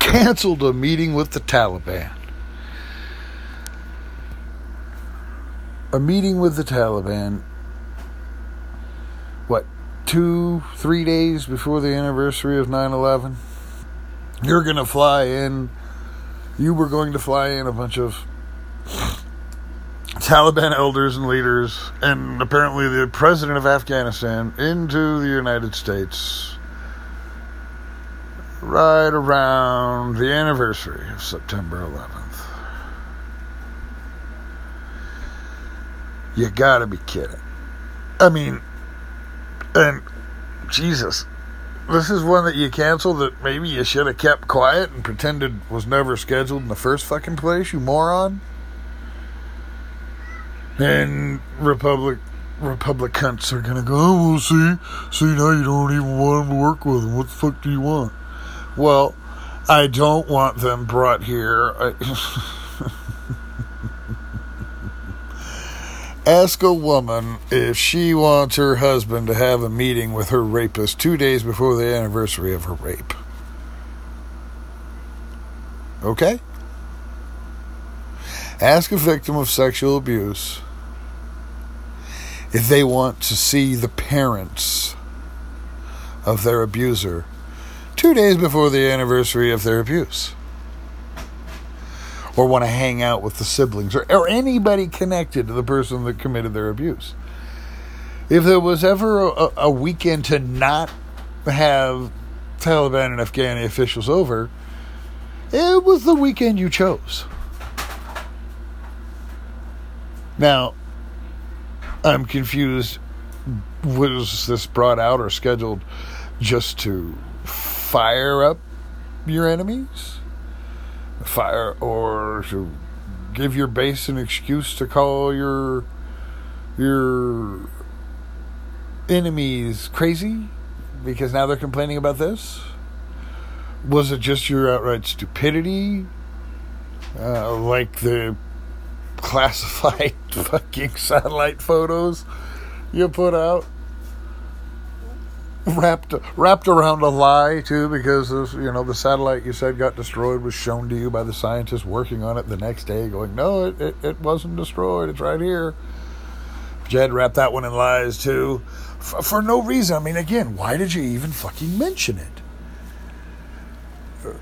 canceled a meeting with the Taliban. A meeting with the Taliban, what, two, three days before the anniversary of 9 11? You're going to fly in, you were going to fly in a bunch of Taliban elders and leaders, and apparently the president of Afghanistan into the United States right around the anniversary of September 11th. You gotta be kidding. I mean, and Jesus, this is one that you canceled that maybe you should have kept quiet and pretended was never scheduled in the first fucking place, you moron. And Republic Republicans are gonna go, oh, well, see, see, now you don't even want them to work with them. What the fuck do you want? Well, I don't want them brought here. Ask a woman if she wants her husband to have a meeting with her rapist two days before the anniversary of her rape. Okay? Ask a victim of sexual abuse if they want to see the parents of their abuser two days before the anniversary of their abuse. Or want to hang out with the siblings or, or anybody connected to the person that committed their abuse. If there was ever a, a weekend to not have Taliban and Afghani officials over, it was the weekend you chose. Now, I'm confused. Was this brought out or scheduled just to fire up your enemies? Fire or to give your base an excuse to call your your enemies crazy because now they're complaining about this? Was it just your outright stupidity? Uh, like the classified fucking satellite photos you put out? wrapped wrapped around a lie too because of, you know the satellite you said got destroyed was shown to you by the scientists working on it the next day going no it, it, it wasn't destroyed it's right here jed wrapped that one in lies too for, for no reason i mean again why did you even fucking mention it uh,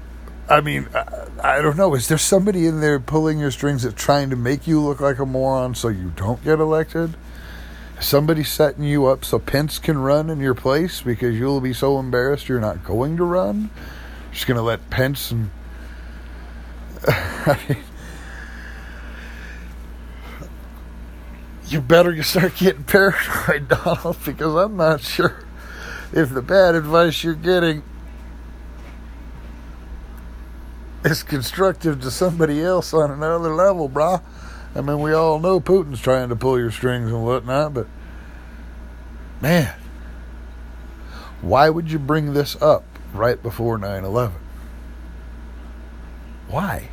I mean, I, I don't know. Is there somebody in there pulling your strings that's trying to make you look like a moron so you don't get elected? Somebody setting you up so Pence can run in your place because you'll be so embarrassed you're not going to run? Just going to let Pence and. I mean, you better start getting paranoid, Donald, because I'm not sure if the bad advice you're getting is constructive to somebody else on another level, brah. I mean, we all know Putin's trying to pull your strings and whatnot, but man, why would you bring this up right before 9 11? Why?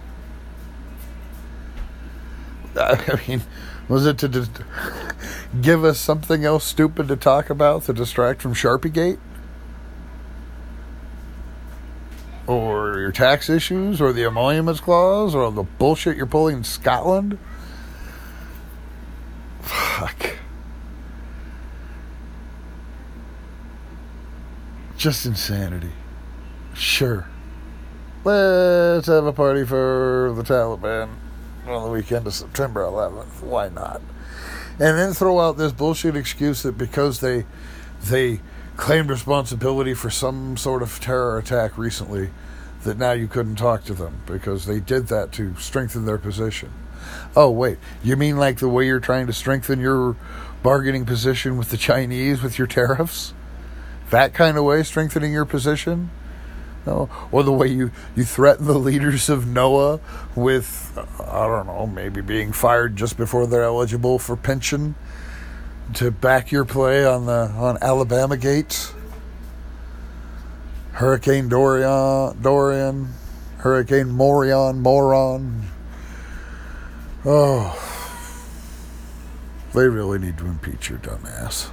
I mean, was it to give us something else stupid to talk about to distract from Sharpiegate? Or your tax issues, or the emoluments clause, or the bullshit you're pulling in Scotland? Fuck. Just insanity. Sure. Let's have a party for the Taliban on the weekend of September 11th. Why not? And then throw out this bullshit excuse that because they they claimed responsibility for some sort of terror attack recently, that now you couldn't talk to them because they did that to strengthen their position. Oh, wait, you mean like the way you're trying to strengthen your bargaining position with the Chinese with your tariffs? That kind of way, strengthening your position? No? Or the way you, you threaten the leaders of NOAA with, I don't know, maybe being fired just before they're eligible for pension to back your play on the on Alabama gates? Hurricane Dorian, Dorian, Hurricane Morion, Moron, Oh, they really need to impeach your dumbass.